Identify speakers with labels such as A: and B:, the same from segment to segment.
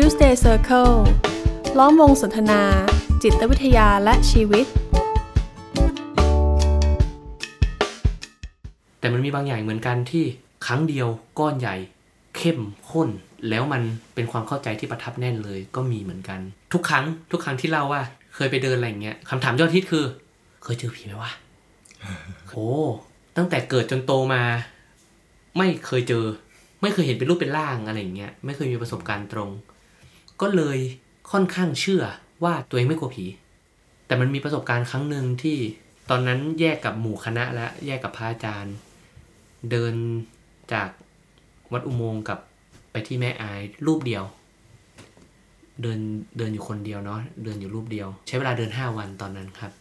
A: Tuesday Circle ล้อมวงสนทนา จิตวิทยาและชีวิต
B: แต่มันมีบางอย่างเหมือนกันที่ครั้งเดียวก้อนใหญ่ เข้มข้น แล้วมันเป็นความเข้าใจที่ประทับแน่นเลยก็มีเหมือนกัน ทุกครั้งทุกครั้งที่เล่าว่า เคยไปเดินอะไรอย่างเงี้ยคำถามยอดฮิตคือ เคยเจอผีไหมวะโอ้ตั้งแต่เกิดจนโตมา ไม่เคยเจอ ไม่เคยเห็นเป็นรูปเป็นร่างอะไรอย่างเงี้ยไม่เคยมีประสบการณ์ตรง ก็เลยค่อนข้างเชื่อว่าตัวเองไม่กลัวผี แต่มันมีประสบการณ์ครั้งหนึ่งที่ตอนนั้นแยกกับหมู่คณะและแยกกับพระอาจารย์ เดินจากวัดอุโมงค์กับไปที่แม่อายรูปเดียว เดินเดินอยู่คนเดียวเนาะเดินอยู่รูปเดียว ใช้เวลาเดินห้าวันตอนนั้นครับ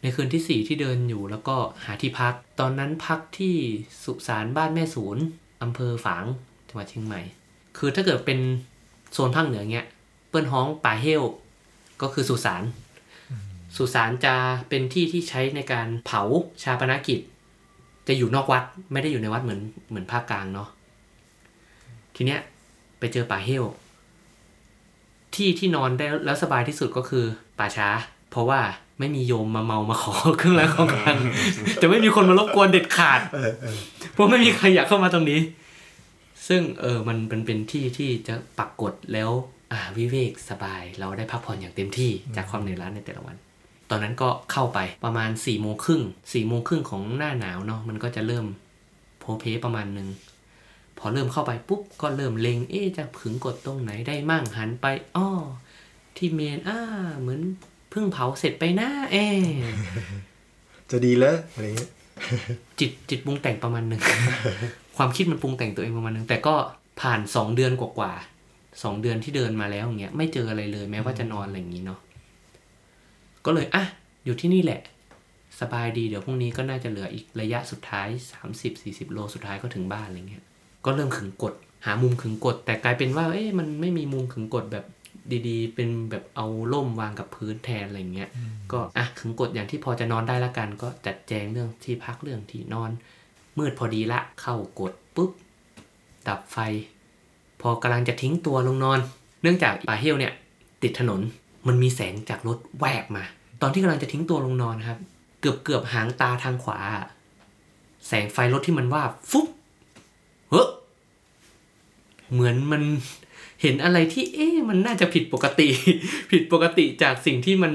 B: ในคืนที่สี่ที่เดินอยู่แล้วก็หาที่พัก ตอนนั้นพักที่สุสานบ้านแม่ศูนย์อำเภอฝางจังหวัดเชียงใหม่ คือถ้าเกิดเป็น โซนภาคเหนือเงี้ย เปิ้นฮ้องป่าเฮลก็คือสุสานสุสานจะเป็นที่ที่ใช้ในการเผาชาปนกิจ จะอยู่นอกวัดไม่ได้อยู่ในวัดเหมือนเหมือนภาคกลางเนาะทีเนี้ยไปเจอป่าเฮลที่ที่นอนได้แล้วสบายที่สุดก็คือป่าช้า เพราะว่าไม่มีโยมมาเมามาขอเครื่องรางของขลังจะไม่มีคนมารบกวนเด็ดขาด
C: เออเออ
B: เพราะไม่มีใครอยากเข้ามาตรงนี้ ซึ่งเออมันเป็นเป็นที่ที่จะปักกฎแล้วอ่าวิเวกสบาย เราได้พักผ่อนอย่างเต็มที่จากความเหนื่อยล้าในแต่ละวัน ตอนนั้นก็เข้าไปประมาณ4ี่โมงครึ่งสี่โมงครึ่งของหน้าหนาวเนาะมันก็จะเริ่มโพเพประมาณหนึ่งพอเริ่มเข้าไปปุ๊บก็เริ่มเลงเอ๊ะจะขึงกดตรงไหนได้มั่งหันไปอ้อที่เมนอ่าเหมือนเพิ่งเผาเสร็จไปนะเอ๊ะ
C: จะดีเลยอะไรเงี้ย
B: จิตจิตปรุงแต่งประมาณหนึ่งความคิดมันปรุงแต่งตัวเองประมาณหนึ่งแต่ก็ผ่านสองเดือนกว่าๆสองเดือนที่เดินมาแล้วอย่างเงี้ยไม่เจออะไรเลยแม้ว่าจะนอนอะไรอย่างงี้เนาะก็เลยอะอยู่ที่นี่แหละ สบายดีเดี๋ยวพรุ่งนี้ก็น่าจะเหลืออีกระยะสุดท้าย 30-40 โลสุดท้ายก็ถึงบ้านอะไรเงี้ยก็เริ่มขึงกด หามุมขึงกด แต่กลายเป็นว่า เอ๊ะมันไม่มีมุมขึงกดแบบ ดีๆ เป็นแบบเอาล่มวางกับพื้นแทนอะไรเงี้ย ก็อะขึงกดอย่างที่พอจะนอนได้ละกัน ก็จัดแจงเรื่องที่พักเรื่องที่นอน มืดพอดีละ เข้ากดปุ๊บ ดับไฟ พอกำลังจะทิ้งตัวลงนอน เนื่องจากป่าเฮลเนี่ย ติดถนน มันมีแสงจากรถแวบมา ตอนที่กำลังจะทิ้งตัวลงนอนครับ เกือบเกือบหางตาทางขวา แสงไฟรถที่มันว่าบฟุ๊บเฮ้อเหมือนมันเห็นอะไรที่เอ๊ะมันน่าจะผิดปกติ ผิดปกติจากสิ่งที่มัน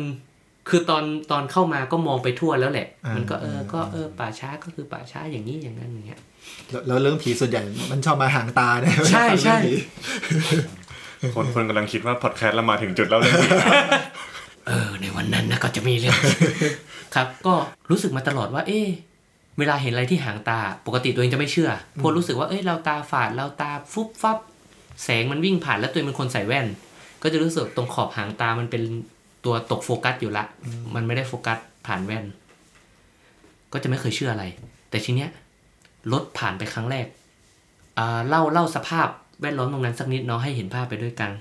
B: คือตอนตอนเข้ามาก็มองไปทั่วแล้วแหละ มันก็เออก็เออป่าช้าก็คือป่าช้าอย่างนี้อย่างนั้นอย่างเงี้ย
C: แล้วแล้วเรื่องผีส่วนใหญ่มันชอบมาหางตาเนี่ย
B: ใช่ใช่
C: เรื่องผี
D: คนคนกำลังคิดว่าพอดแคสต์เรามาถึงจุดแล้วเรื่องนี้
B: เออในวันนั้นนะก็จะมีเรื่องครับ ก็รู้สึกมาตลอดว่า เอ๊ะเวลาเห็นอะไรที่หางตา ปกติตัวเองจะไม่เชื่อเพราะรู้สึกว่าเอ้ยเราตาฝาดเราตาฟุบฟับ แสงมันวิ่งผ่านแล้วตัวเองเป็นคนใส่แว่น ก็จะรู้สึกตรงขอบหางตามันเป็นตัวตกโฟกัสอยู่ละ มันไม่ได้โฟกัสผ่านแว่น ก็จะไม่เคยเชื่ออะไร แต่ทีเนี้ยรถผ่านไปครั้งแรกอ่าเล่าเล่าสภาพแวดล้อมตรงนั้นสักนิดเนาะให้เห็นภาพไปด้วยกัน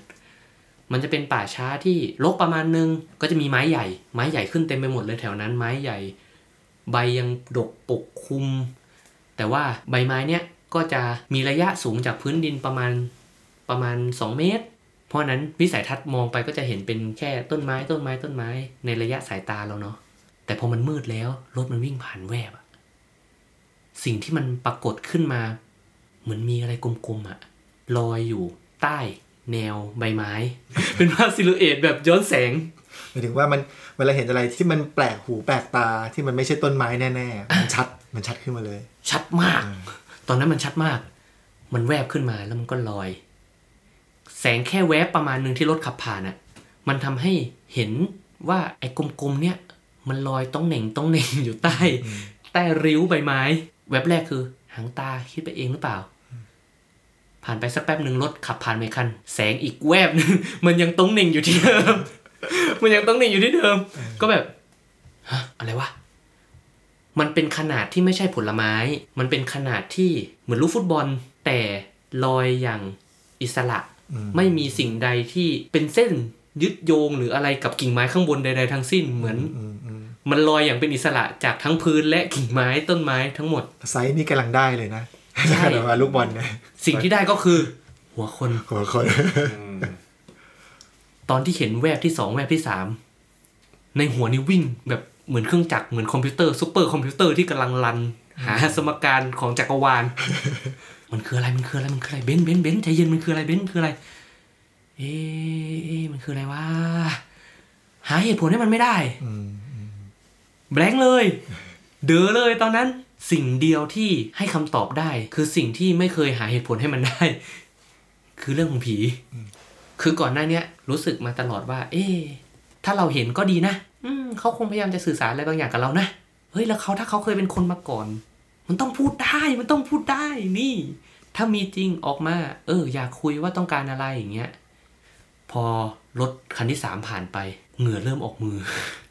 B: มันจะเป็นป่าช้าที่รกประมาณนึง ก็จะมีไม้ใหญ่ ไม้ใหญ่ขึ้นเต็มไปหมดเลยแถวนั้น ไม้ใหญ่ ใบยังดกปกคลุม แต่ว่าใบไม้เนี้ยก็จะมีระยะสูงจากพื้นดินประมาณ ประมาณ 2 เมตร เพราะฉะนั้นวิสัยทัศน์มองไปก็จะเห็นเป็นแค่ต้นไม้ต้นไม้ต้นไม้ ในระยะสายตาเราเนาะแต่พอมันมืดแล้วรถมันวิ่งผ่านแวบอะสิ่งที่มันปรากฏขึ้นมา เหมือนมีอะไรกลมๆอะลอยอยู่ใต้แนวใบไม้ เป็นภาพซิลูเอตแบบย้อนแสง
C: หมายถึงว่ามันเวลาเห็นอะไรที่มันแปลกหูแปลกตาที่มันไม่ใช่ต้นไม้แน่ๆมันชัดมันชัดขึ้นมาเลย
B: ชัดมาก ตอนนั้นมันชัดมาก มันแวบขึ้นมาแล้วมันก็ลอย แสงแค่แวบประมาณหนึ่งที่รถขับผ่านอะมันทำให้เห็นว่าไอ้กลมๆเนี่ย มันลอยต้องเหน่งต้องเหน่งอยู่ใต้ ใต้ริ้วใบไม้ แวบแรกคือหางตาคิดไปเองหรือเปล่า ผ่านไปสักแป๊บหนึ่งรถขับผ่านไปคัน แสงอีกแวบหนึ่งมันยังต้องเหน่งอยู่ที่เดิม มันยังต้องเหน่งอยู่ที่เดิม ก็แบบฮะอะไรวะมันเป็นขนาดที่ไม่ใช่ผลไม้ มันเป็นขนาดที่เหมือนลูกฟุตบอล แต่ลอยอย่างอิสระ
C: อืม
B: ไม่มีสิ่งใดที่เป็นเส้นยึดโยงหรืออะไรกับกิ่งไม้ข้างบนใด ๆ ทั้งสิ้นเหมือน
C: อืมอืม
B: มันลอยอย่างเป็นอิสระจากทั้งพื้นและกิ่งไม้ต้นไม้ทั้งหมด
C: ไซส์นี่กำลังได้เลยนะ
B: ใช่
C: แต่ว่าลูกบอลเนี่ย
B: สิ่งที่ได้ก็คือ หัวคน
C: หัวคน
D: อืม
B: ตอนที่เห็นแวบที่สองแวบที่สามในหัวนี่วิ่งแบบเหมือนเครื่องจักรเหมือนคอมพิวเตอร์ซุปเปอร์คอมพิวเตอร์ที่กำลัง run หาสมการของจักรวาล มันคืออะไรมันคืออะไรมันคืออะไรเบนซ์เบนซ์เบนซ์ใจเย็นมันคืออะไรเบนซ์คืออะไรเอ๊ะเอ๊ะมันคืออะไรวะหาเหตุผลให้มันไม่ได้
C: อืม
B: แบงค์เลย เดอเลยตอนนั้น สิ่งเดียวที่ให้คำตอบได้ คือสิ่งที่ไม่เคยหาเหตุผลให้มันได้ คือเรื่องของผี คือก่อนหน้าเนี้ยรู้สึกมาตลอดว่า เอ๊ะถ้าเราเห็นก็ดีนะ อืมเขาคงพยายามจะสื่อสารอะไรบางอย่างกับเรานะ เฮ้ยแล้วเขาถ้าเขาเคยเป็นคนมาก่อน มันต้องพูดได้มันต้องพูดได้นี่ ถ้ามีจริงออกมา เออ อยากคุยว่าต้องการอะไรอย่างเงี้ยพอรถคันที่สามผ่านไป เหงื่อเริ่มออกมือ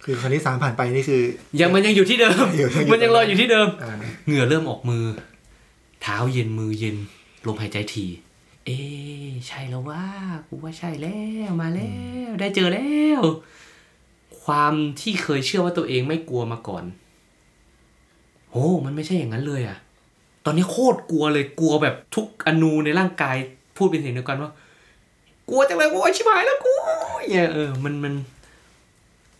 C: คือคนที่สามผ่านไปนี่คือ
B: ยังมันยังอยู่ที่เดิม
C: อยู่ยังอยู่
B: มันยังลอยอยู่ที่เดิม
C: อ่า
B: เหงื่อเริ่มออกมือ เท้าเย็นมือเย็นลมหายใจถี่เอ๊ะใช่แล้วว่ากูว่าใช่แล้วมาแล้ว ได้เจอแล้ว ความที่เคยเชื่อว่าตัวเองไม่กลัวมาก่อน โอ้มันไม่ใช่อย่างนั้นเลยอะตอนนี้โคตรกลัวเลยกลัวแบบทุกอนูในร่างกายพูดเป็นเสียงเดียวกันว่ากลัวจังเลยโอ้ยชิบหายแล้วกูเนี่ยเออมันมัน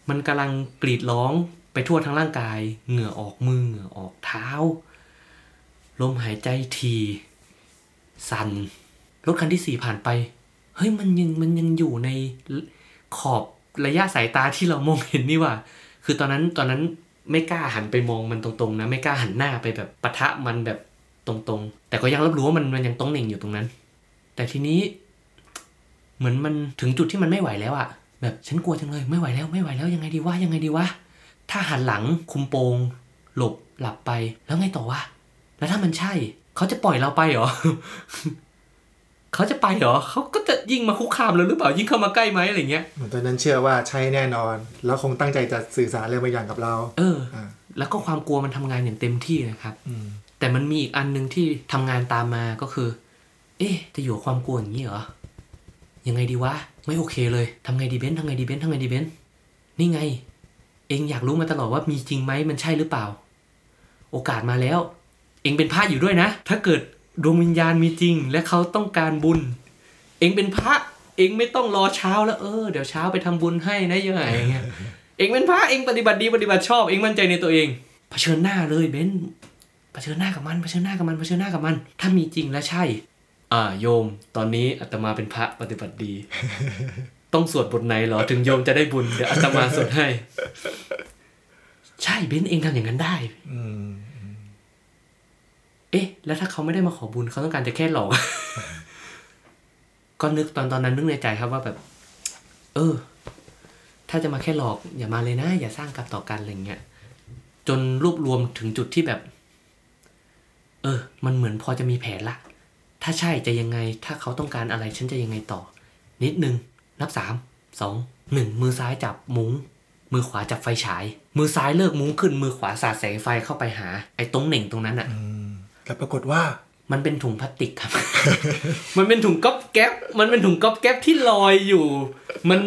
B: มันกำลังกรีดร้องไปทั่วทั้งร่างกาย เหงื่อออกมือเหงื่อออกเท้า ลมหายใจทีสัน่นรถคันที่สี่ผ่านไป เฮ้ยมันยังมันยังอยู่ในขอบระยะสายตาที่เรามองเห็นนี่ว่า คือตอนนั้นตอนนั้น ไม่กล้าหันไปมองมันตรงๆนะ ไม่กล้าหันหน้าไปแบบปะทะมันแบบตรงๆ แต่ก็ยังรับรู้ว่ามันมันยังต้องเหน่งอยู่ตรงนั้น แต่ทีนี้ เหมือนมันถึงจุดที่มันไม่ไหวแล้วอะแบบฉันกลัวจังเลยไม่ไหวแล้วไม่ไหวแล้วยังไงดีวะยังไงดีวะถ้าหันหลังคุมโปง หลบหลับไปแล้วไงต่อวะแล้วถ้ามันใช่ เขาจะปล่อยเราไปเหรอ เขาจะไปเหรอเขาก็ ยิ่งมาคุกคามเราหรือเปล่ายิ่งเข้ามาใกล้ไหมอะไรเงี้ย
C: เหมือนตอนนั้นเชื่อว่าใช่แน่นอน แล้วคงตั้งใจจะสื่อสารอะไรบางอย่างกับเรา
B: เออ
C: อ่า
B: แล้วก็ความกลัวมันทำงานอย่างเต็มที่นะครับ
C: อืม
B: แต่มันมีอีกอันหนึ่งที่ทำงานตามมาก็คือ เอ๊ะจะอยู่กับความกลัวอย่างนี้เหรอยังไงดีวะไม่โอเคเลยทำไงดีเบนซ์ทำไงดีเบนซ์ทำไงดีเบนซ์นี่ไง เอ็งอยากรู้มาตลอดว่ามีจริงไหมมันใช่หรือเปล่า โอกาสมาแล้ว เอ็งเป็นพระอยู่ด้วยนะ ถ้าเกิดดวงวิญญาณมีจริง และเขาต้องการบุญ เอ็งเป็นพระ เอ็งไม่ต้องรอเช้าแล้วเออเดี๋ยวเช้าไปทำบุญให้นะยังไงอย่างเงี้ยเอ็งเป็นพระเอ็งปฏิบัติดีปฏิบัติชอบเอ็งมั่นใจในตัวเองเผชิญหน้าเลยเบนซ์เผชิญหน้ากับมันเผชิญหน้ากับมันเผชิญหน้ากับมัน ถ้ามีจริงและใช่ อ่าโยม ตอนนี้อาตมาเป็นพระปฏิบัติดี ต้องสวดบทไหนเหรอถึงโยมจะได้บุญเดี๋ยวอาตมาสวดให้ ใช่เบนซ์เอ็งทำอย่างนั้นได้
C: อืม
B: เอ๊ะ แล้วถ้าเขาไม่ได้มาขอบุญเขาต้องการจะแค่หลอก ก็นึกตอนตอนนั้นนึกในใจครับว่าแบบ เออ ถ้าจะมาแค่หลอก อย่ามาเลยนะ อย่าสร้างกรรมต่อกันอะไรเงี้ยจนรวบรวมถึงจุดที่แบบ เออ มันเหมือนพอจะมีแผนละ ถ้าใช่จะยังไง ถ้าเขาต้องการอะไรฉันจะยังไงต่อ นิดนึง นับสามสองหนึ่งมือซ้ายจับมุง้งมือขวาจับไฟฉาย มือซ้ายเลิกมุ้งขึ้น มือขวาสาดแสงไฟเข้าไปหา ไอ้ตรงเหน่งตรงนั้นอะ
C: อืมแต่ปรากฏว่า
B: มันเป็นถุงพลาสติกครับ มันเป็นถุงก๊อบแก๊ปมันเป็นถุงก๊อบแก๊ปที่ลอยอยู่ มัน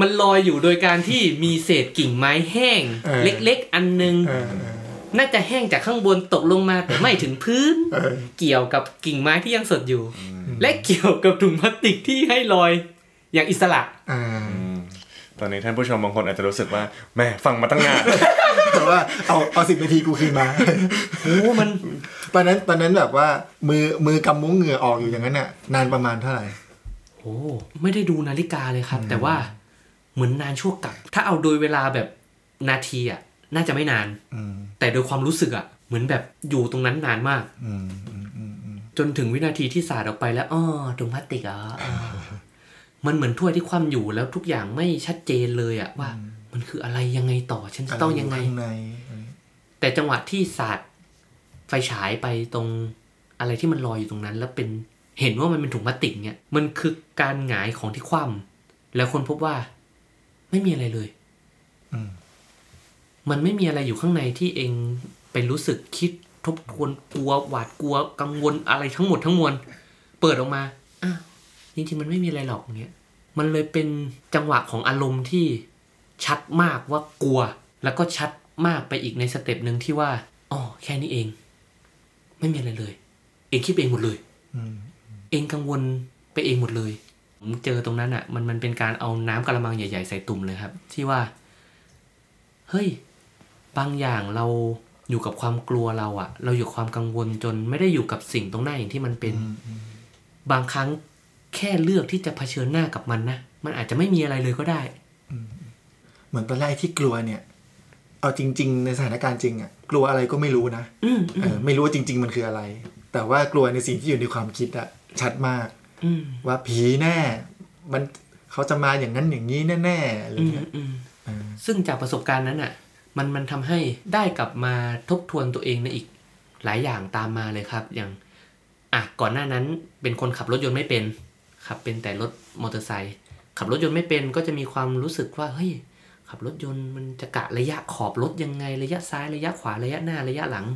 B: มันลอยอยู่โดยการที่มีเศษกิ่งไม้แห้ง
C: เออ
B: เล็กๆ อันนึง
C: เออเออ
B: น่าจะแห้งจากข้างบนตกลงมาแต่ไม่ถึงพื้น
C: เออ
B: เกี่ยวกับกิ่งไม้ที่ยังสดอยู่ และเกี่ยวกับถุงพลาสติกที่ให้ลอยอย่างอิสระ
C: อ่า
D: อืมตอนนี้ท่านผู้ชมบางคนอาจจะรู้สึกว่าแม่ฟังมาตั้งนาน
C: แต่ว่าเอาเอาสิบนาทีกูคืนมา
B: โอ้มัน
C: ตอนนั้นตอนนั้นแบบว่ามือมือกำมุ้งเหงื่อออกอยู่อย่างนั้นน่ะ นานประมาณเท่าไหร่
B: โอ้ไม่ได้ดูนาฬิกาเลยครับ แต่ว่าเหมือนนานชั่วกับ ถ้าเอาโดยเวลาแบบนาทีอะน่าจะไม่นาน
C: อืม
B: แต่โดยความรู้สึกอะ เหมือนแบบอยู่ตรงนั้นนานมาก
C: อืมอืมอืมอืม
B: จนถึงวินาทีที่สาดออกไปแล้วอ๋อถุงพลาสติกเหรออ๋อมันเหมือนถ้วยที่คว่ำอยู่แล้วทุกอย่างไม่ชัดเจนเลยอะว่า มันคืออะไรยังไงต่อฉันจะต้องยังไงะ
C: รข้างใน
B: แต่จังหวะที่สาด ไฟฉายไปตรงอะไรที่มันลอยอยู่ตรงนั้น แล้วเป็นเห็นว่ามันเป็นถุงพลาสติกเนี่ยมันคือการหงายของที่คว่ำแล้วคนพบว่า ไม่มีอะไรเลย
C: อืม
B: มันไม่มีอะไรอยู่ข้างในที่เองไปรู้สึกคิดทบทวนกลัวหวาดกลัวกังวลอะไรทั้งหมดทั้งมวลเปิดออกมาอ้าวจริงๆมันไม่มีอะไรหรอกอย่างเงี้ยมันเลยเป็นจังหวะของอารมณ์ที่ชัดมากว่ากลัว แล้วก็ชัดมากไปอีกในสเต็ปหนึ่งที่ว่าอ๋อแค่นี้เอง ไม่มีอะไรเลย เองคิดเองหมดเลย
C: อืม
B: เองกังวลไปเองหมดเลย ผมเจอตรงนั้นอะ มันมันเป็นการเอาน้ำกระมังใหญ่ๆใส่ตุ่มเลยครับ ที่ว่า เฮ้ย บางอย่างเราอยู่กับความกลัวเราอะเราอยู่กับความกังวลจนไม่ได้อยู่กับสิ่งตรงหน้าอย่างที่มันเป็น บางครั้งแค่เลือกที่จะเผชิญหน้ากับมันนะมันอาจจะไม่มีอะไรเลยก็ได้
C: เหมือนตอนแรกที่กลัวเนี่ย เอาจริง ๆ ในสถานการณ์จริงอะกลัวอะไรก็ไม่รู้นะ
B: อืม
C: เออไม่รู้ว่าจริง ๆ มันคืออะไร แต่ว่ากลัวในสิ่งที่อยู่ในความคิดอะชัดมาก
B: อืม
C: ว่าผีแน่ มันเขาจะมาอย่างนั้นอย่างนี้แน่ๆอะไร
B: อืม
C: เงี้ย
B: อืม
C: เออ
B: ซึ่งจากประสบการณ์นั้นอะมันมันทำให้ได้กลับมาทบทวนตัวเองในอีกหลายอย่างตามมาเลยครับ อย่างอะก่อนหน้านั้นเป็นคนขับรถยนต์ไม่เป็นขับเป็นแต่รถมอเตอร์ไซค์ขับรถยนต์ไม่เป็นก็จะมีความรู้สึกว่าเฮ้ย ขับรถยนต์มันจะกะระยะขอบรถยังไงระยะซ้ายระยะขวาระยะหน้าระยะหลัง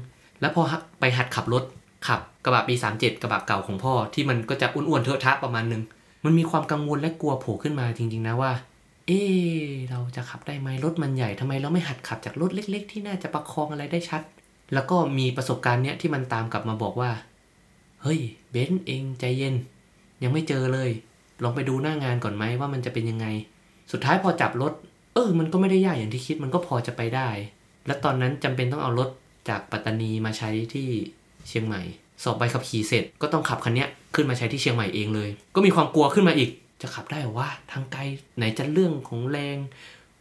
B: แล้วพอไปหัดขับรถขับกระบะปีสามเจ็ดกระบะเก่าของพ่อที่มันก็จะอ้วนๆเทอะทะประมาณนึง มันมีความกังวลและกลัวโผล่ขึ้นมาจริง ๆ นะว่า เอ๊ะเราจะขับได้ไหมรถมันใหญ่ทำไมเราไม่หัดขับจากรถเล็ก ๆ ที่น่าจะประคองอะไรได้ชัด แล้วก็มีประสบการณ์เนี้ยที่มันตามกลับมาบอกว่า เฮ้ยเบนซ์เองใจเย็น ยังไม่เจอเลย ลองไปดูหน้างานก่อนไหมว่ามันจะเป็นยังไง สุดท้ายพอจับรถ เออ มันก็ไม่ได้ยากอย่างที่คิดมันก็พอจะไปได้ และตอนนั้นจำเป็นต้องเอารถจากปัตตานีมาใช้ที่เชียงใหม่ สอบใบขับขี่เสร็จก็ต้องขับคันเนี้ยขึ้นมาใช้ที่เชียงใหม่เองเลย ก็มีความกลัวขึ้นมาอีก จะขับได้เหรอวะทางไกลไหนจะเรื่องของแรง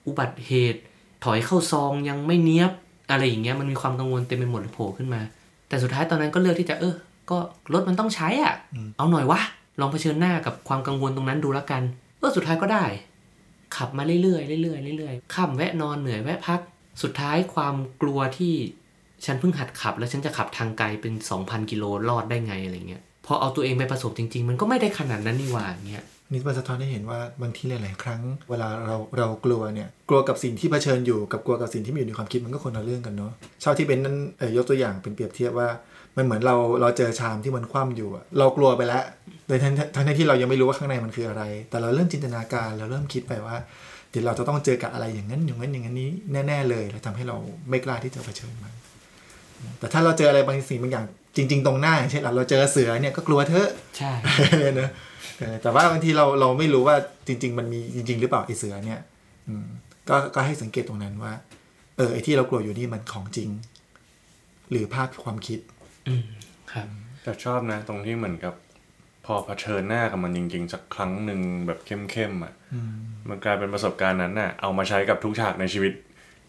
B: อุบัติเหตุ ถอยเข้าซองยังไม่เนี้ยบอะไรอย่างเงี้ยมันมีความกังวลเต็มไปหมดเลยโผล่ขึ้นมา แต่สุดท้ายตอนนั้นก็เลือกที่จะเออ ก็รถมันต้องใช้อะ เอาหน่อยวะลองเผชิญหน้ากับความกังวลตรงนั้นดูแล้วกันเออสุดท้ายก็ได้ ขับมาเรื่อยๆเรื่อยๆเรื่อยๆค่ำแวะนอนเหนื่อยแวะพัก สุดท้ายความกลัวที่ฉันเพิ่งหัดขับ แล้วฉันจะขับทางไกลเป็น 2,000 กิโลรอดได้ไงอะไรเงี้ยพอเอาตัวเองไปประสบจริง ๆ มันก็ไม่ได้ขนาดนั้นนี่หว่าเงี้ย
C: นี่มันสะท้อนให้เห็นว่าบางทีหลาย ๆ ครั้ง เวลาเราเรากลัวเนี่ยกลัวกับสิ่งที่เผชิญอยู่กับกลัวกับสิ่งที่มีอยู่ในความคิดมันก็คนละเรื่องกันเนาะชาวที่เป็นนั้นเอ่ยยกตัวอย่างเป็นเปรียบเทียบว่า มันเหมือนเราเราเจอชามที่มันคว่ำอยู่อะเรากลัวไปแล้วโดยทั้งทั้งที่เรายังไม่รู้ว่าข้างในมันคืออะไร แต่เราเริ่มจินตนาการเราเริ่มคิดไปว่าเดี๋ยวเราจะต้องเจอกับอะไรอย่างนั้นอย่างนั้นอย่างนั้นนี้แน่ ๆ เลยแล้วทำให้เราไม่กล้าที่จะเผชิญมัน แต่ถ้าเราเจออะไรบางสิ่งบางอย่างจริง ๆ ตรงหน้าอย่างเช่นเราเจอเสือเนี่ยก็กลัวเถอะ
B: ใช่
C: เนอะเออแต่ว่าบางทีเราเราไม่รู้ว่าจริง ๆ มันมีจริง ๆ หรือเปล่าไอเสือเนี่ย อืมก็ก็ให้สังเกตตรงนั้นว่า เออไอที่เรากลัวอยู่นี่มันของจริง หรือภาพความคิด
B: อืมครับ
D: แต่ชอบนะ ตรงที่เหมือนกับพอเผชิญหน้ากับมันจริง ๆ สักครั้งหนึ่งแบบเข้มๆอะมันกลายเป็นประสบการณ์นั้นน่ะเอามาใช้กับทุกฉากในชีวิต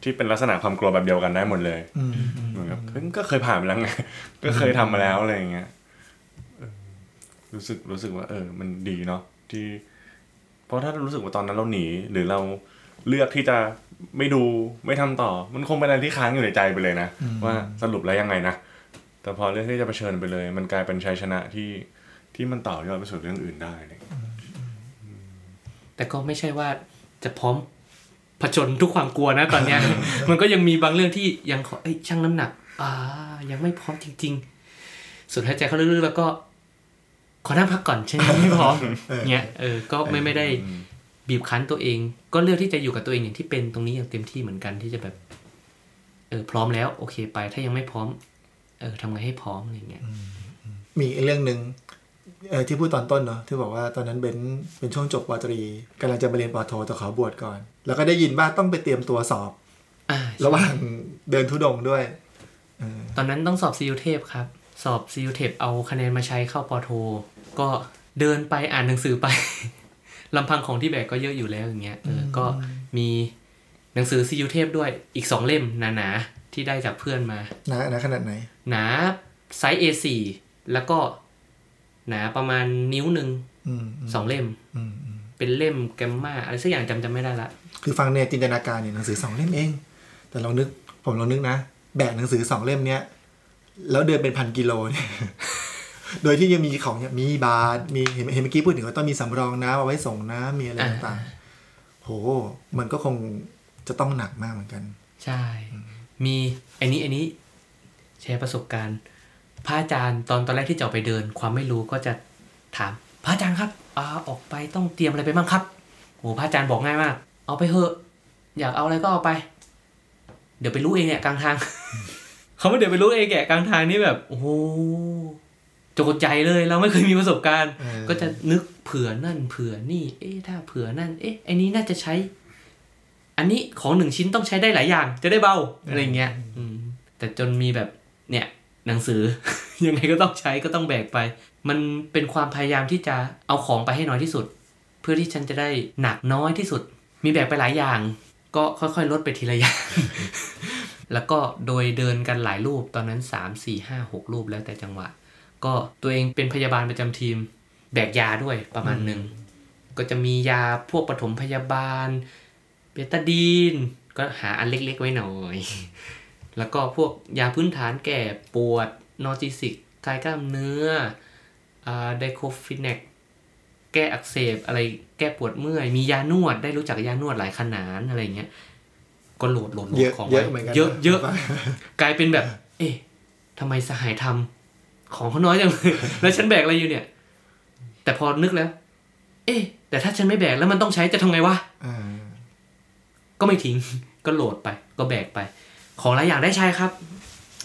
D: ที่เป็นลักษณะความกลัวแบบเดียวกันได้หมดเลย
C: อืม
D: เหมือนกับเฮ้ยก็เคยผ่านมาแล้วไงก็เคยทำมาแล้วอะไรอย่างเงี้ยเออรู้สึกรู้สึกว่า เออ มันดีเนาะที่ เพราะถ้ารู้สึกว่าตอนนั้นเราหนี หรือเราเลือกที่จะไม่ดูไม่ทำต่อ มันคงเป็นอะไรที่ค้างอยู่ในใจไปเลยนะว่าสรุปแล้วยังไงนะ แต่พอเลือกที่จะเผชิญไปเลย มันกลายเป็นชัยชนะที่ที่มันต่อยอดไปสู่เรื่องอื่นได้อะไรอย่างเงี้ย
B: แต่ก็ไม่ใช่ว่าจะพร้อมผจญทุกความกลัวนะตอนเนี้ย มันก็ยังมีบางเรื่องที่ยังขอเอ้ยชั่งน้ำหนัก อ่า ยังไม่พร้อมจริง ๆ สุดหายใจเข้าลึกๆแล้วก็ ขอนั่งพักก่อนฉันยังไม่พร้อมเนี่ยเออก็ไม่ไม่ได้บีบคั้นตัวเอง ก็เลือกที่จะอยู่กับตัวเองอย่างที่เป็นตรงนี้อย่างเต็มที่เหมือนกันที่จะแบบ เออพร้อมแล้ว โอเคไป ถ้ายังไม่พร้อม เออทำไงให้พร้อมอะไรเงี้ย
C: มีอีกเรื่องหนึ่งเออที่พูดตอนต้นเนาะที่บอกว่าตอนนั้นเบนเป็นช่วงจบปตรีกำลังจะไปเรียนปอโทแต่ขอบวชก่อน แล้วก็ได้ยินว่าต้องไปเตรียมตัวสอบ
B: อ่า
C: ระหว่างเดินทุดงค์ด้วย
B: ตอนนั้นต้องสอบซีอูเทพครับ สอบซีอูเทพเอาคะแนนมาใช้เข้าปอโท ก็เดินไปอ่านหนังสือไปลำพังของที่แบกก็เยอะอยู่แล้วอย่างเงี้ยเอออก็มีหนังสือซีอูเทพด้วยอีกสองเล่มหนาๆ ที่ได้จากเพื่อนมา
C: นะนะขนาดไหน
B: หนาไซส์ A4 แล้วก็หนาประมาณนิ้วหนึ่ง
C: อืม
B: สองเล่ม
C: อืมอืม
B: เป็นเล่มแกมมาอะไรสักอย่างจำจำไม่ได้ละ
C: คือฟังในจินตนาการเนี่ยหนังสือสองเล่มเอง แต่ลองนึก ผมลองนึกนะ แบกหนังสือสองเล่มเนี้ยแล้วเดินเป็นพันกิโลเนี่ยโดยที่ยังมีของเนี่ยมีบาทมีเห็นเห็นเมื่อกี้พูดถึงว่าต้องมีสำรองน้ำเอาไว้ส่งน้ำมีอะไร
B: อ่า
C: ต่างๆโห มันก็คงจะต้องหนักมากเหมือนกัน
B: ใช่ มีอันนี้อันนี้แชร์ประสบการณ์พระอาจารย์ตอนตอนแรกที่จะออกไปเดิน ความไม่รู้ก็จะถามพระอาจารย์ครับอ่าออกไปต้องเตรียมอะไรไปบ้างครับโอ้พระอาจารย์บอกง่ายมาก เอาไปเถอะ อยากเอาอะไรก็เอาไป เดี๋ยวไปรู้เองเนี่ยกลางทางเขาไม่เดี๋ยวไปรู้เองแกะกลางทางนี่แบบโอ้โหโจกใจเลยเราไม่เคยมีประสบการณ์
C: เออ
B: ก็จะนึกเผื่อนั่นเผื่อนี่ เอ๊ะถ้าเผื่อนั่น เอ๊ะไอ้นี้น่าจะใช้ อันนี้ของหนึ่งชิ้นต้องใช้ได้หลายอย่าง จะได้เบาอะไรเงี้ยอืมแต่จนมีแบบเนี่ยหนังสือ ยังไงก็ต้องใช้ก็ต้องแบกไป มันเป็นความพยายามที่จะเอาของไปให้น้อยที่สุด เพื่อที่ฉันจะได้หนักน้อยที่สุด มีแบกไปหลายอย่าง ก็ค่อยๆ ลดไปทีละอย่าง แล้วก็โดยเดินกันหลายรูปตอนนั้นสามสี่ห้าหกรูปแล้วแต่จังหวะ ก็ตัวเองเป็นพยาบาลประจำทีม แบกยาด้วยประมาณหนึ่งก็จะมียาพวกปฐมพยาบาล เบตาดีน ก็หาอันเล็กๆ ไว้หน่อย แล้วก็พวกยาพื้นฐานแก่ปวดนอร์ติสิกคลายกล้ามเนื้ออ่าไดโคฟินแนกแก้อักเสบอะไรแก้ปวดเมื่อย มียานวดได้รู้จักยานวดหลายขนาดอะไรเงี้ยก็โหลดโหลดโหล
C: เย
B: ด
C: อะ
B: ของ
C: เย
B: ไว้
C: อะเหมือนกัน
B: เยอะ
C: น
B: เยอะกลายเป็นแบบ เอ๊ะทำไมสหายทำของเขาน้อยจังเลยแล้วฉันแบกอะไรอยู่เนี่ย แต่พอนึกแล้ว เอ๊ะแต่ถ้าฉันไม่แบกแล้วมันต้องใช้จะทำไงวะ
C: อ่า
B: ก็ไม่ทิ้ง ก็โหลดไป ก็แบกไป ของหลายอย่างได้ใช้ครับ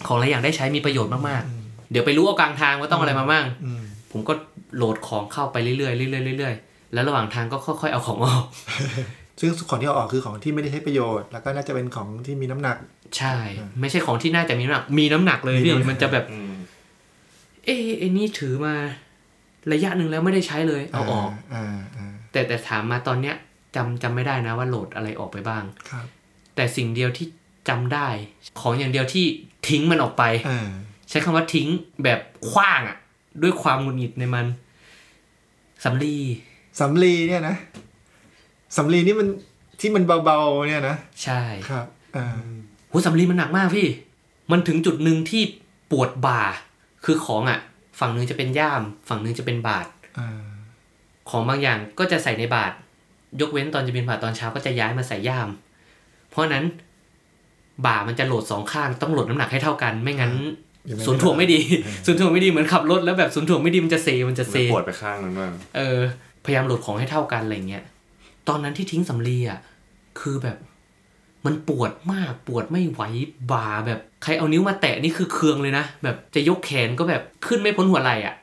B: ของหลายอย่างได้ใช้มีประโยชน์มากๆ เดี๋ยวไปรู้เอากลางทางว่าต้องอะไรมาบ้าง
C: อืม
B: ผมก็โหลดของเข้าไปเรื่อยๆเรื่อยๆเรื่อยๆแล้วระหว่างทางก็ค่อยๆเอาของออก
C: ซึ่งของที่เอาออกคือของที่ไม่ได้ใช้ประโยชน์ แล้วก็น่าจะเป็นของที่มีน้ำหนัก
B: ใช่ ไม่ใช่ของที่น่าจะมีน้ำหนัก มีน้ำหนักเลยพี่
C: มีน้ำหนัก
B: มันจะแบบ
D: อืม
B: เอ๊ะไอ้นี่ถือมา ระยะหนึ่งแล้วไม่ได้ใช้เลย เอาออก
C: อ่าอ่า
B: แต่แต่ถามมาตอนเนี้ย จำจำไม่ได้นะว่าโหลดอะไรออกไปบ้าง
C: ครับ
B: แต่สิ่งเดียวที่จำได้ ของอย่างเดียวที่ทิ้งมันออกไป
C: อ่า
B: ใช้คำว่าทิ้งแบบคว้างอะด้วยความหงุดหงิดในมันสำลี
C: สำลีเนี่ยนะสำลีนี่มันที่มันเบาๆเนี่ยนะ
B: ใช่
C: ครับอ่า
B: หูสำลีมันหนักมากพี่ มันถึงจุดหนึ่งที่ปวดบ่า คือของอะฝั่งหนึ่งจะเป็นย่าม ฝั่งหนึ่งจะเป็นบาท
C: อ่า
B: ของบางอย่างก็จะใส่ในบาท ยกเว้นตอนจะบินผ่าตอนเช้าก็จะย้ายมาใส่ย่าม เพราะฉะนั้น บ่ามันจะโหลดสองข้างต้องโหลดน้ำหนักให้เท่ากัน ไม่งั้น
C: ยังไม่
B: ศูนย์ถ่วงไม่ดีศูนย์ถ่วงไม่ดีเหมือนขับรถแล้วแบบศูนย์ถ่วงไม่ดีมันจะเซมันจะเซ
D: ปวดไปข้างนึงด้วย
B: เออพยายามโหลดของให้เท่ากันอะไรเงี้ยตอนนั้นที่ทิ้งสำลีอะคือแบบ มันปวดมากปวดไม่ไหวบ่าแบบใครเอานิ้วมาแตะนี่คือเคืองเลยนะแบบจะยกแขนก็แบบขึ้นไม่พ้นหัวไหล่อะ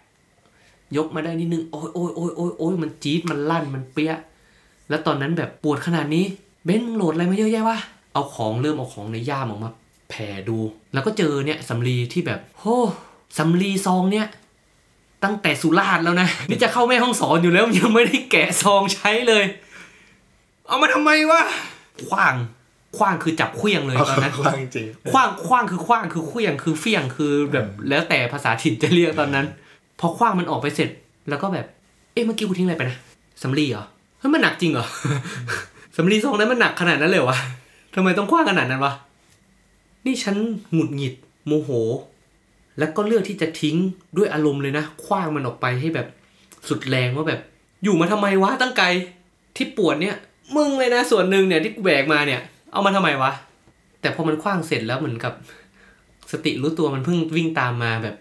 B: ยกมาได้นิดนึงโอ้ยโอ้ยโอ้ยโอ้ยโอ้ยมันจี๊ดมันลั่นมันเปี้ย แล้วตอนนั้นแบบปวดขนาดนี้ เบนซ์มึงโหลดอะไรมาเยอะแยะวะ เอาของเริ่มเอาของในย่ามออกมาแผ่ดู แล้วก็เจอเนี่ยสำลีที่แบบโหสำลีซองเนี่ยตั้งแต่สุราษฎร์แล้วนะ นี่จะเข้าแม่ห้องสอนอยู่แล้วยังไม่ได้แกะซองใช้เลย เอามาทำไมวะคว้างคว้างคือจับเคลี้ยงเลย
C: เอา
B: ตอนนั้น
C: ควางจริง
B: คว้างคว้างคือคว้างคือเคลี้ยงคือเฟี้ยงคือแบบแล้วแต่ภาษาถิ่นจะเรียกตอนนั้น พอคว้างมันออกไปเสร็จ แล้วก็แบบ เอ๊ะเมื่อกี้กูทิ้งอะไรไปนะสำลีเหรอ เฮ้ยมันหนักจริงเหรอสำลีซองนั้นมันหนักขนาดนั้นเลยวะทำไมต้องคว้างขนาดนั้นวะ นี่ฉันหงุดหงิด โมโห แล้วก็เลือกที่จะทิ้งด้วยอารมณ์เลยนะ คว้างมันออกไปให้แบบสุดแรงว่าแบบ อยู่มาทำไมวะตั้งไกล ที่ปวดเนี่ย มึงเลยนะส่วนหนึ่งเนี่ยที่กูแบกมาเนี่ย เอามาทำไมวะ แต่พอมันคว้างเสร็จแล้วเหมือนกับ สติรู้ตัวมันเพิ่งวิ่งตามมาแบบ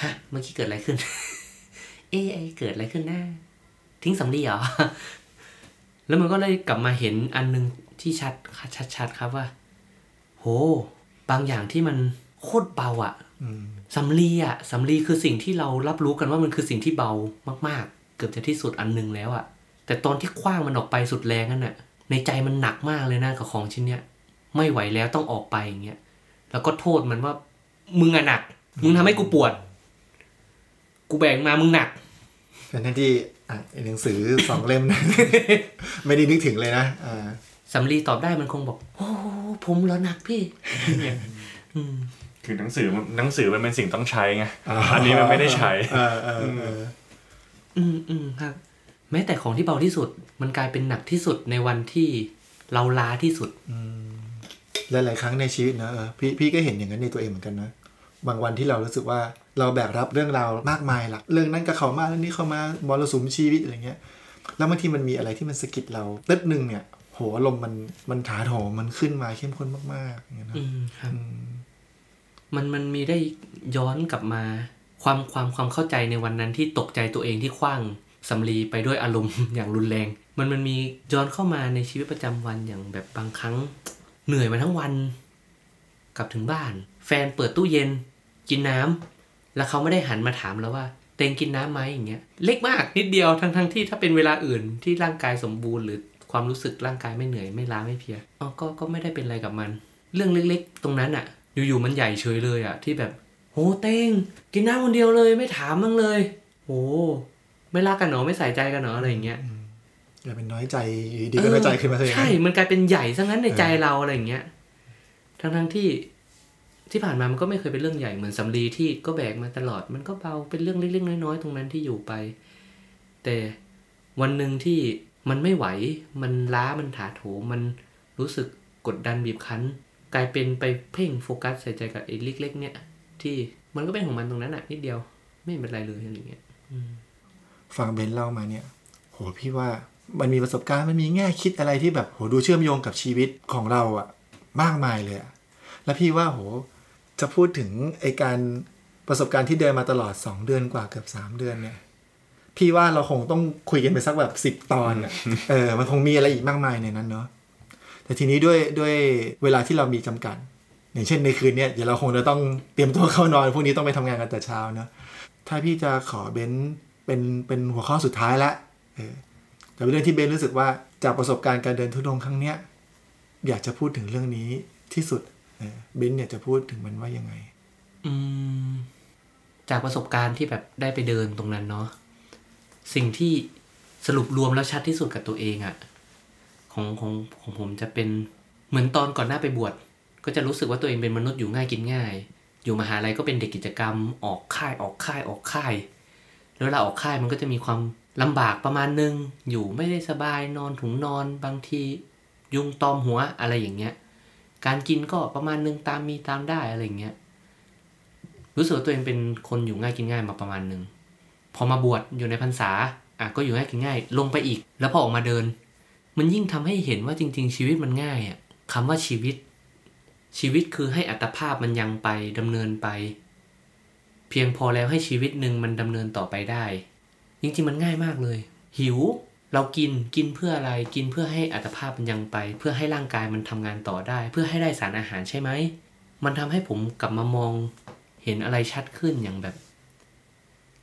B: ฮะเมื่อกี้เกิดอะไรขึ้น เอ๊ะไอ้เกิดอะไรขึ้นนะทิ้งสำลีเหรอ แล้วมันก็เลยกลับมาเห็นอันหนึงที่ชัดชัดๆครับว่า โห บางอย่างที่มันโคตรเบาอะ
C: อืม
B: สำลีอะสำลีคือสิ่งที่เรารับรู้กันว่ามันคือสิ่งที่เบามากๆ เกือบจะที่สุดอันหนึงแล้วอะแต่ตอนที่คว้างมันออกไปสุดแรงนั่นน่ะ ในใจมันหนักมากเลยนะกับของชิ้นเนี้ย ไม่ไหวแล้วต้องออกไปอย่างเงี้ย แล้วก็โทษมันว่า มึงอะหนัก มึงทำให้กูปวด กูแบ่งมามึงหนัก
C: เป็นที่ หนังสือสองเล่มนะไม่ได้นึกถึงเลยนะอ่า
B: สำลีตอบได้มันคงบอก โอ้ผมเหรอหนักพี่อืม
D: คือหนังสือมันหนังสือมันเป็นสิ่งต้องใช้ไงอันนี้มันไม่ได้ใช้
C: เออเออเออ
B: อืมอืมครับ แม้แต่ของที่เบาที่สุด มันกลายเป็นหนักที่สุดในวันที่เราล้าที่สุด
C: หลายๆครั้งในชีวิตนะเออพี่พี่ก็เห็นอย่างนั้นในตัวเองเหมือนกันนะบางวันที่เรารู้สึกว่า เราแบกรับเรื่องราวมากมายหลักเรื่องนั้นก็เข้ามาเรื่องนี้เข้ามามรสุมชีวิตอะไรเงี้ย แล้วบางทีมันมีอะไรที่มันสะกิดเราตึ๊ดหนึ่งเนี่ย โหอารมณ์มันมันถาโถมมันขึ้นมาเข้มข้นมากๆอย่างเงี้ยนะ
B: อืมครับ
C: อืม
B: มันมันมีได้ย้อนกลับมาความความความเข้าใจในวันนั้นที่ตกใจตัวเองที่คว้างสำลีไปด้วยอารมณ์อย่างรุนแรง มันมันมีย้อนเข้ามาในชีวิตประจำวันอย่างแบบบางครั้ง เหนื่อยมาทั้งวัน กลับถึงบ้าน แฟนเปิดตู้เย็น กินน้ำ แล้วเขาไม่ได้หันมาถามเราว่าเตงกินน้ำไหมอย่างเงี้ยเล็กมากนิดเดียวทั้งทั้งที่ถ้าเป็นเวลาอื่นที่ร่างกายสมบูรณ์หรือความรู้สึกร่างกายไม่เหนื่อยไม่ล้าไม่เพลียอ๋อก็ก็ไม่ได้เป็นอะไรกับมัน เรื่องเล็กๆ ตรงนั้นอะอยู่ๆมันใหญ่เฉยเลยอะที่แบบโหเต้งกินน้ำคนเดียวเลยไม่ถามมั้งเลยโหไม่รักกันเหรอไม่ใส่ใจกันเหรออะไรอย่างเงี้ย
C: อย่าเป็นน้อยใจอยู่ดีก็น้อยใจขึ้นมาเลย
B: ใช่ มันกลายเป็นใหญ่ซะงั้นในใจเราอะไรอย่างเงี้ย ทั้งทั้งๆที่ ที่ผ่านมามันก็ไม่เคยเป็นเรื่องใหญ่เหมือนสำลีที่ก็แบกมาตลอด มันก็เบาเป็นเรื่องเล็กๆน้อยๆตรงนั้นที่อยู่ไป แต่วันหนึ่งที่มันไม่ไหว มันล้ามันถาโถมมันรู้สึกกดดันบีบคั้น กลายเป็นไปเพ่งโฟกัสใส่ใจกับไอ้เล็ก ๆ เนี่ย ที่มันก็เป็นของมันตรงนั้นอะนิดเดียว ไม่เป็นไรเลยอะไรอย่างเงี้ย
C: ฟังเบนเล่ามาเนี่ย โหพี่ว่ามันมีประสบการณ์มันมีแง่คิดอะไรที่แบบโหดูเชื่อมโยงกับชีวิตของเราอะมากมายเลยอะแล้วพี่ว่าโห จะพูดถึงไอการประสบการณ์ที่เดินมาตลอด2เดือนกว่าเกือบ3เดือนเนี่ยพี่ว่าเราคงต้องคุยกันไปสักแบบสิบตอนอะเออ มันคงมีอะไรอีกมากมายในนั้นเนาะแต่ทีนี้ด้วยด้วยเวลาที่เรามีจำกัด อย่างเช่นในคืนเนี้ยเดี๋ยวเราคงจะต้องเตรียมตัวเข้านอนพรุ่งนี้ต้องไปทำงานกันแต่เช้าเนาะถ้าพี่จะขอเบนเป็นเป็นหัวข้อสุดท้ายละเออแต่เป็นเรื่องที่เบนรู้สึกว่าจากประสบการณ์การเดินทุดงค์ครั้งเนี้ยอยากจะพูดถึงเรื่องนี้ที่สุดเออเบินเนี่ยจะพูดถึงมันว่ายังไง
B: อืม จากประสบการณ์ที่แบบได้ไปเดินตรงนั้นเนาะสิ่งที่สรุปรวมแล้วชัดที่สุดกับตัวเองอะของของของผมจะเป็นเหมือนตอนก่อนหน้าไปบวชก็จะรู้สึกว่าตัวเองเป็นมนุษย์อยู่ง่ายกินง่าย อยู่มหาลัยก็เป็นเด็กกิจกรรม ออกค่ายออกค่ายออกค่าย แล้วเวลาออกค่ายมันก็จะมีความลำบากประมาณนึง อยู่ไม่ได้สบายนอนถุงนอนบางที ยุงตอมหัวอะไรอย่างเงี้ย การกินก็ประมาณนึงตามมีตามได้อะไรอย่างเงี้ยรู้สึกตัวเองเป็นคนอยู่ง่ายกินง่ายมาประมาณหนึ่งพอมาบวชอยู่ในพรรษาอะก็อยู่ง่ายกินง่าย ลงไปอีก แล้วพอออกมาเดิน มันยิ่งทำให้เห็นว่าจริง ๆ ชีวิตมันง่ายอะคำว่าชีวิต ชีวิตคือให้อัตภาพมันยังไปดำเนินไป เพียงพอแล้วให้ชีวิตหนึ่งมันดำเนินต่อไปได้ จริงๆมันง่ายมากเลย หิว เรากินกินเพื่ออะไรกินเพื่อให้อัตภาพมันยังไป เพื่อให้ร่างกายมันทำงานต่อได้ เพื่อให้ได้สารอาหารใช่ไหมมันทำให้ผมกลับมามองเห็นอะไรชัดขึ้นอย่างแบบ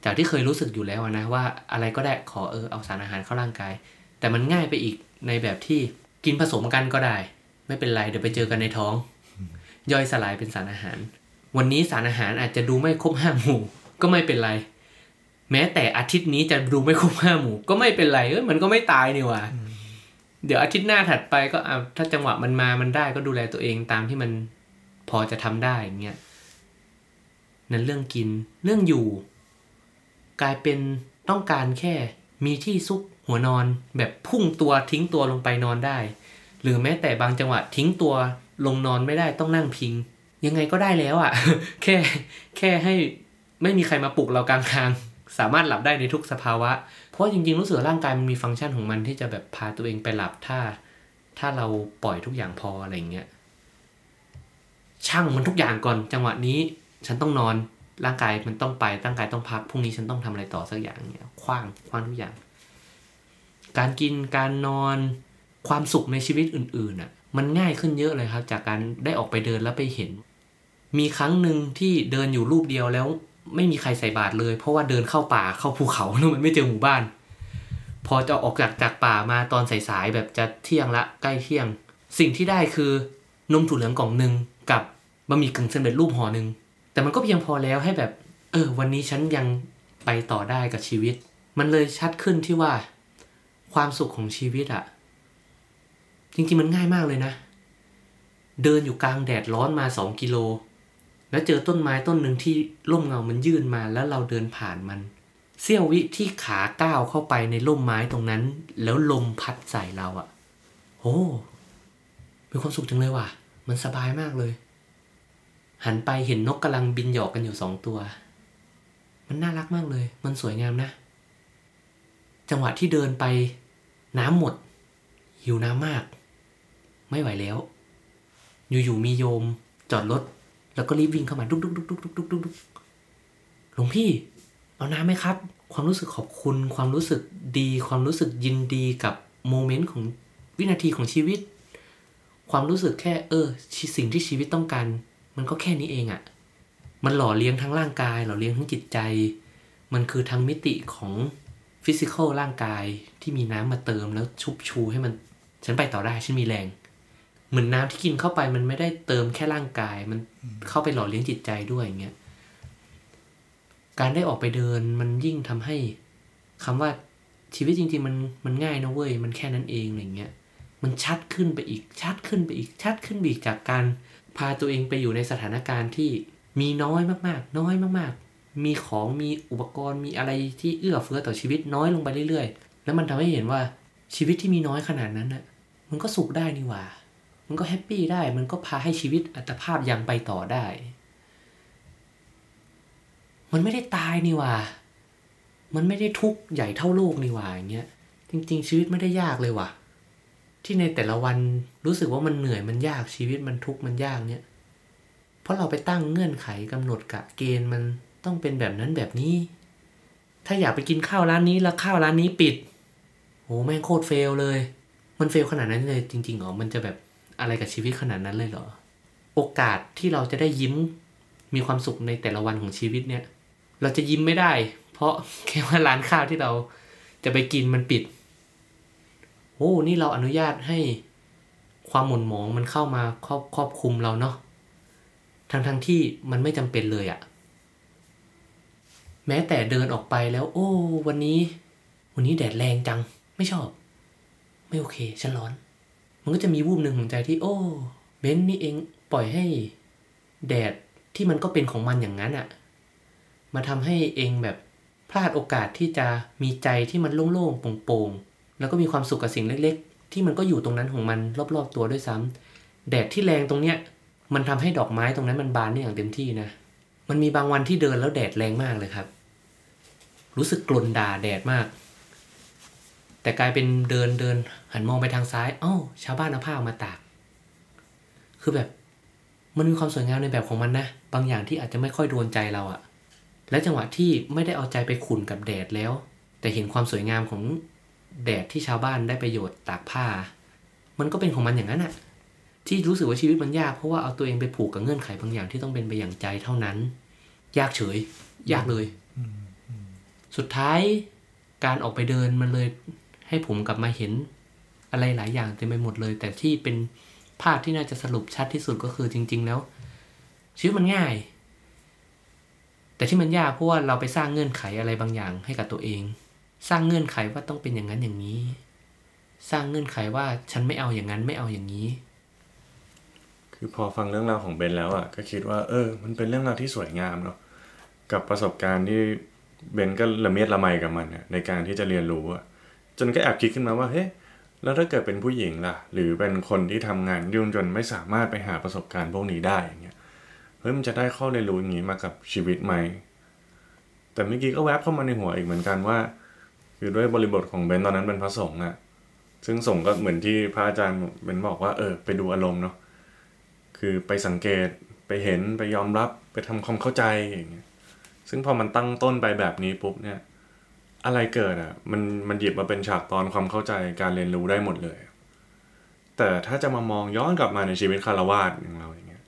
B: จากที่เคยรู้สึกอยู่แล้วอะนะว่าอะไรก็ได้ขอเออเอาสารอาหารเข้าร่างกาย แต่มันง่ายไปอีกในแบบที่กินผสมกันก็ได้ ไม่เป็นไรเดี๋ยวไปเจอกันในท้อง ย่อยสลายเป็นสารอาหาร วันนี้สารอาหารอาจจะดูไม่ครบห้าหมู่ก็ไม่เป็นไร แม้แต่อาทิตย์นี้จะดูไม่ครบห้าหมู่ก็ไม่เป็นไรเอ้ยมันก็ไม่ตายนี่หว่าเดี๋ยวอาทิตย์หน้าถัดไปก็เอาถ้าจังหวะมันมามันได้ก็ดูแลตัวเองตามที่มันพอจะทำได้อย่างเงี้ยนั้นเรื่องกินเรื่องอยู่ กลายเป็นต้องการแค่มีที่ซุกหัวนอนแบบพุ่งตัวทิ้งตัวลงไปนอนได้ หรือแม้แต่บางจังหวะทิ้งตัวลงนอนไม่ได้ต้องนั่งพิง ยังไงก็ได้แล้วอะ่ะ แค่แค่ให้ไม่มีใครมาปลุกเรากลางทาง สามารถหลับได้ในทุกสภาวะ เพราะจริงๆรู้สึกร่างกายมันมีฟังก์ชันของมันที่จะแบบพาตัวเองไปหลับถ้า ถ้าเราปล่อยทุกอย่างพออะไรเงี้ยช่างมันทุกอย่างก่อนจังหวะนี้ ฉันต้องนอนร่างกายมันต้องไปร่างกายต้องพักพรุ่งนี้ฉันต้องทำอะไรต่อสักอย่างเนี่ยคว้างคว้างทุกอย่าง การกินการนอนความสุขในชีวิตอื่นๆอะ มันง่ายขึ้นเยอะเลยครับ จากการได้ออกไปเดินแล้วไปเห็น มีครั้งหนึ่งที่เดินอยู่รูปเดียวแล้ว ไม่มีใครใส่บาตรเลย เพราะว่าเดินเข้าป่าเข้าภูเขาแล้วมันไม่เจอหมู่บ้าน พอจะออกจากจากป่ามาตอนสายๆแบบจะเที่ยงละใกล้เที่ยง สิ่งที่ได้คือนมถั่วเหลืองกล่องหนึ่งกับบะหมี่กึ่งสำเร็จรูปห่อหนึ่งแต่มันก็เพียงพอแล้วให้แบบ เออ วันนี้ฉันยังไปต่อได้กับชีวิต มันเลยชัดขึ้นที่ว่า ความสุขของชีวิตอะจริงๆมันง่ายมากเลยนะ เดินอยู่กลางแดดร้อนมาสองกิโล แล้วเจอต้นไม้ต้นหนึ่งที่ร่มเงามันยื่นมาแล้วเราเดินผ่านมัน เสี้ยววิที่ขาก้าวเข้าไปในร่มไม้ตรงนั้น แล้วลมพัดใส่เราอะโอ้มีความสุขจังเลยว่ะ มันสบายมากเลย หันไปเห็นนกกำลังบินหยอกกันอยู่สองตัว มันน่ารักมากเลย มันสวยงามนะ จังหวะที่เดินไป น้ำหมด หิวน้ำมาก ไม่ไหวแล้ว อยู่ๆมีโยม จอดรถ แล้วก็รีบวิ่งเข้ามาดุ๊กดุ๊กดุ๊กดุ๊กดุ๊กดุ๊กดุ๊กหลวงพี่ เอาน้ำไหมครับ ความรู้สึกขอบคุณ ความรู้สึกดี ความรู้สึกยินดีกับ moment ของวินาทีของชีวิต ความรู้สึกแค่เออ สิ่งที่ชีวิตต้องการ มันก็แค่นี้เองอะ่ะ มันหล่อเลี้ยงทั้งร่างกาย หล่อเลี้ยงทั้งจิตใจ มันคือทั้งมิติของ physical ร่างกายที่มีน้ำมาเติมแล้วชุบชูให้มัน ฉันไปต่อได้ ฉันมีแรง เหมือนน้ำที่กินเข้าไปมันไม่ได้เติมแค่ร่างกาย มันเข้าไปหล่อเลี้ยงจิตใจด้วยอย่างเงี้ยการได้ออกไปเดินมันยิ่งทำให้คำว่าชีวิตจริง ๆ มันมันง่ายนะเว้ยมันแค่นั้นเองอะไรเงี้ยมันชัดขึ้นไปอีกชัดขึ้นไปอีกชัดขึ้นไปอีกจากการพาตัวเองไปอยู่ในสถานการณ์ที่มีน้อยมากๆ น้อยมากๆ มีของมีอุปกรณ์มีอะไรที่เอื้อเฟื้อต่อชีวิตน้อยลงไปเรื่อยๆ แล้วมันทำให้เห็นว่าชีวิตที่มีน้อยขนาดนั้นน่ะมันก็สุขได้นี่หว่า มันก็แฮปปี้ได้ มันก็พาให้ชีวิตอัตภาพยังไปต่อได้ มันไม่ได้ตายนี่ว่า มันไม่ได้ทุกข์ใหญ่เท่าโลกนี่ว่าอย่างเงี้ย จริง ๆ ชีวิตไม่ได้ยากเลยว่ะ ที่ในแต่ละวันรู้สึกว่ามันเหนื่อยมันยากชีวิตมันทุกข์มันยากเนี่ย เพราะเราไปตั้งเงื่อนไขกำหนดกะเกณฑ์มันต้องเป็นแบบนั้นแบบนี้ ถ้าอยากไปกินข้าวร้านนี้แล้วข้าวร้านนี้ปิดโหแม่งโคตรเฟลเลย มันเฟลขนาดนั้นเลยจริงๆหรอ มันจะแบบ อะไรกับชีวิตขนาดนั้นเลยเหรอ โอกาสที่เราจะได้ยิ้มมีความสุขในแต่ละวันของชีวิตเนี่ย เราจะยิ้มไม่ได้ เพราะแค่ว่าร้านข้าวที่เราจะไปกินมันปิด โอ้ นี่เราอนุญาตให้ความหม่นหมองมันเข้ามาครอบครอบคุมเราเนาะทั้งทั้งที่มันไม่จำเป็นเลยอะแม้แต่เดินออกไปแล้ว โอ้ วันนี้ วันนี้แดดแรงจัง ไม่ชอบ ไม่โอเค ฉันร้อน มันก็จะมีวูบหนึ่งของใจที่โอ้เบนนี่เองปล่อยให้แดดที่มันก็เป็นของมันอย่างนั้นอะมาทำให้เองแบบพลาดโอกาสที่จะมีใจที่มันโล่งๆโปร่งๆแล้วก็มีความสุขกับสิ่งเล็ก ๆ ที่มันก็อยู่ตรงนั้นของมันรอบๆตัวด้วยซ้ำแดดที่แรงตรงเนี้ย มันทำให้ดอกไม้ตรงนั้นมันบานได้อย่างเต็มที่นะ มันมีบางวันที่เดินแล้วแดดแรงมากเลยครับ รู้สึกกลนด่าแดดมาก แต่กลายเป็นเดินเดิน หันมองไปทางซ้ายอ้าวชาวบ้านเอาผ้ามาตาก คือแบบมันมีความสวยงามในแบบของมันนะ บางอย่างที่อาจจะไม่ค่อยโดนใจเราอะและจังหวะที่ไม่ได้เอาใจไปขุนกับแดดแล้ว แต่เห็นความสวยงามของแดดที่ชาวบ้านได้ประโยชน์ตากผ้า มันก็เป็นของมันอย่างนั้นอะที่รู้สึกว่าชีวิตมันยากเพราะว่าเอาตัวเองไปผูกกับเงื่อนไขบางอย่างที่ต้องเป็นไปอย่างใจเท่านั้น ยากเฉย ยากเลย สุดท้ายการออกไปเดินมันเลย ให้ผมกลับมาเห็นอะไรหลายอย่างเต็มไปหมดเลย แต่ที่เป็นภาพที่น่าจะสรุปชัดที่สุดก็คือจริง ๆ แล้ว ชีวิตมันง่าย แต่ที่มันยากเพราะว่าเราไปสร้างเงื่อนไขอะไรบางอย่างให้กับตัวเอง สร้างเงื่อนไขว่าต้องเป็นอย่างนั้นอย่างนี้ สร้างเงื่อนไขว่าฉันไม่เอาอย่างนั้นไม่เอาอย่างนี้
D: คือพอฟังเรื่องราวของเบนแล้วอะก็คิดว่า เออ มันเป็นเรื่องราวที่สวยงามเนาะกับประสบการณ์ที่เบนก็ละเมียดละไมกับมันในการที่จะเรียนรู้อะ จนก็แอบคิดขึ้นมาว่าเฮ้ยแล้วถ้าเกิดเป็นผู้หญิงล่ะ หรือเป็นคนที่ทำงานยุ่งจนไม่สามารถไปหาประสบการณ์พวกนี้ได้อย่างเงี้ยเฮ้ยมันจะได้ข้อเรียนรู้อย่างนี้มากับชีวิตไหมแต่เมื่อกี้ก็แวบเข้ามาในหัวอีกเหมือนกันว่า คือด้วยบริบทของเบนตอนนั้นเป็นพระสงฆ์อะซึ่งสงฆ์ก็เหมือนที่พระอาจารย์เบนบอกว่าเออไปดูอารมณ์เนาะคือไปสังเกตไปเห็นไปยอมรับไปทำความเข้าใจอย่างเงี้ยซึ่งพอมันตั้งต้นไปแบบนี้ปุ๊บเนี่ย อะไรเกิดอะมันมันหยิบมาเป็นฉากตอนความเข้าใจการเรียนรู้ได้หมดเลย แต่ถ้าจะมามองย้อนกลับมาในชีวิตคารวาสอย่างเราอย่างเงี้ย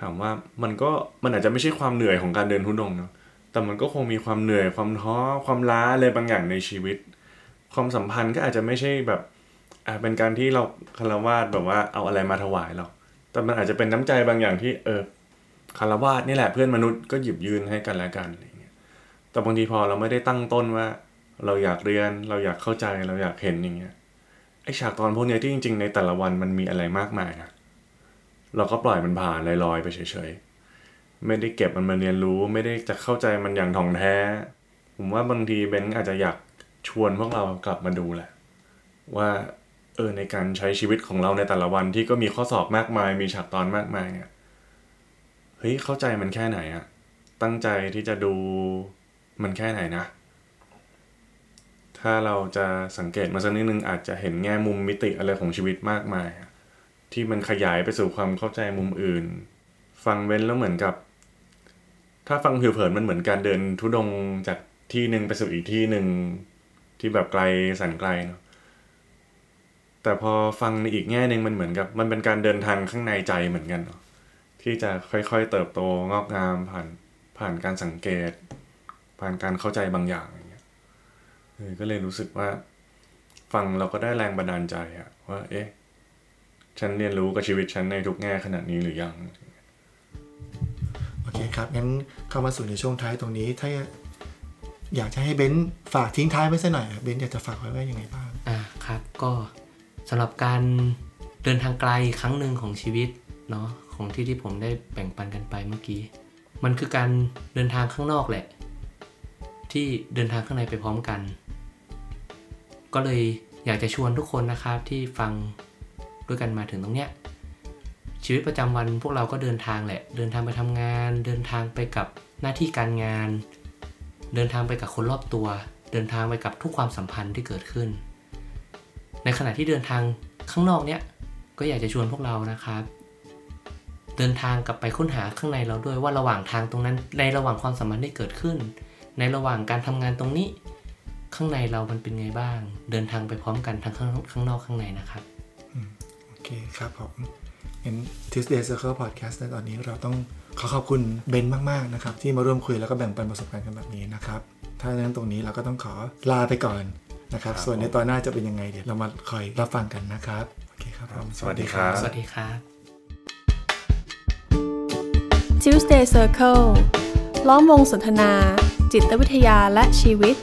D: ถามว่ามันก็มันอาจจะไม่ใช่ความเหนื่อยของการเดินทุดงเนาะแต่มันก็คงมีความเหนื่อยความท้อความล้าอะไรบางอย่างในชีวิต ความสัมพันธ์ก็อาจจะไม่ใช่แบบอ่าเป็นการที่เราคารวาสแบบว่าเอาอะไรมาถวายเราแต่มันอาจจะเป็นน้ำใจบางอย่างที่เออคารวาสนี่แหละเพื่อนมนุษย์ก็หยิบยืนให้กันและกันเแต่บางทีพอเราไม่ได้ตั้งต้นว่า เราอยากเรียนเราอยากเข้าใจเราอยากเห็นอย่างเงี้ยไอฉากตอนพวกเนี้ยที่จริง ๆ ในแต่ละวันมันมีอะไรมากมายนะเราก็ปล่อยมันผ่านลอยๆไปเฉยๆไม่ได้เก็บมันมาเรียนรู้ ไม่ได้จะเข้าใจมันอย่างถ่องแท้ ผมว่าบางทีเบนอาจจะอยากชวนพวกเรากลับมาดูแหละ ว่าเออในการใช้ชีวิตของเราในแต่ละวันที่ก็มีข้อสอบมากมาย มีฉากตอนมากมายเนี่ยเฮ้ยเข้าใจมันแค่ไหนอะตั้งใจที่จะดู มันแค่ไหนนะ ถ้าเราจะสังเกตมาสักนิดนึงอาจจะเห็นแง่มุมมิติอะไรของชีวิตมากมาย ที่มันขยายไปสู่ความเข้าใจมุมอื่น ฟังเว้นแล้วเหมือนกับ ถ้าฟังผิวเผินมันเหมือนการเดินทุดงจากที่หนึ่งไปสู่อีกที่หนึ่งที่แบบไกลแสนไกลเนาะแต่พอฟังในอีกแง่หนึ่งมันเหมือนกับ มันเป็นการเดินทางข้างในใจเหมือนกันเนาะที่จะค่อยๆเติบโตงอกงามผ่านผ่านการสังเกต ผ่านการเข้าใจบางอย่างอย่างเงี้ยเออก็เลยรู้สึกว่า ฟังเราก็ได้แรงบันดาลใจอะว่า เอ๊ะ ฉันเรียนรู้กับชีวิตฉันในทุกแง่ขนาดนี้หรือยัง
C: โอเคครับงั้นเข้ามาสู่ในช่วงท้ายตรงนี้ ถ้าอยากจะให้เบนซ์ฝากทิ้งท้ายไว้สักหน่อยอะเบนซ์อยากจะฝากไว้ว่ายังไงบ้าง
B: อ่าครับ ก็สำหรับการเดินทางไกลครั้งหนึ่งของชีวิตเนาะของที่ที่ผมได้แบ่งปันกันไปเมื่อกี้ มันคือการเดินทางข้างนอกแหละ ที่เดินทางข้างในไปพร้อมกัน ก็เลยอยากจะชวนทุกคนนะครับที่ฟังด้วยกันมาถึงตรงเนี้ยชีวิตประจำวันพวกเราก็เดินทางแหละ เดินทางไปทำงาน เดินทางไปกับหน้าที่การงาน เดินทางไปกับคนรอบตัว เดินทางไปกับทุกความสัมพันธ์ที่เกิดขึ้น ในขณะที่เดินทางข้างนอกเนี้ยก็อยากจะชวนพวกเรานะครับ เดินทางกลับไปค้นหาข้างในเราด้วยว่าระหว่างทางตรงนั้นในระหว่างความสัมพันธ์ที่เกิดขึ้น ในระหว่างการทำงานตรงนี้ ข้างในเรามันเป็นไงบ้าง เดินทางไปพร้อมกันทั้งข้างข้างนอกข้างในนะครับ
C: โอเคครับผมงั้น Tuesday Circle Podcast ในตอนนี้เราต้องขอขอบคุณเบนซ์มากๆนะครับ ที่มาร่วมคุยแล้วก็แบ่งปันประสบการณ์กันแบบนี้นะครับ ถ้าอย่างนั้นตรงนี้เราก็ต้องขอลาไปก่อนนะครับ ส่วนในตอนหน้าจะเป็นยังไงเดี๋ยวเรามาคอยรับฟังกันนะครับโอเคครับผม
D: สวัสดีครับ
B: สวัสดีครับ
A: Tuesday Circle ล้อมวงสนทนา จิตวิทยาและชีวิต